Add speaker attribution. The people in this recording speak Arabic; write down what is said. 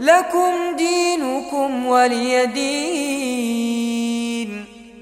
Speaker 1: لكم دينكم ولي دين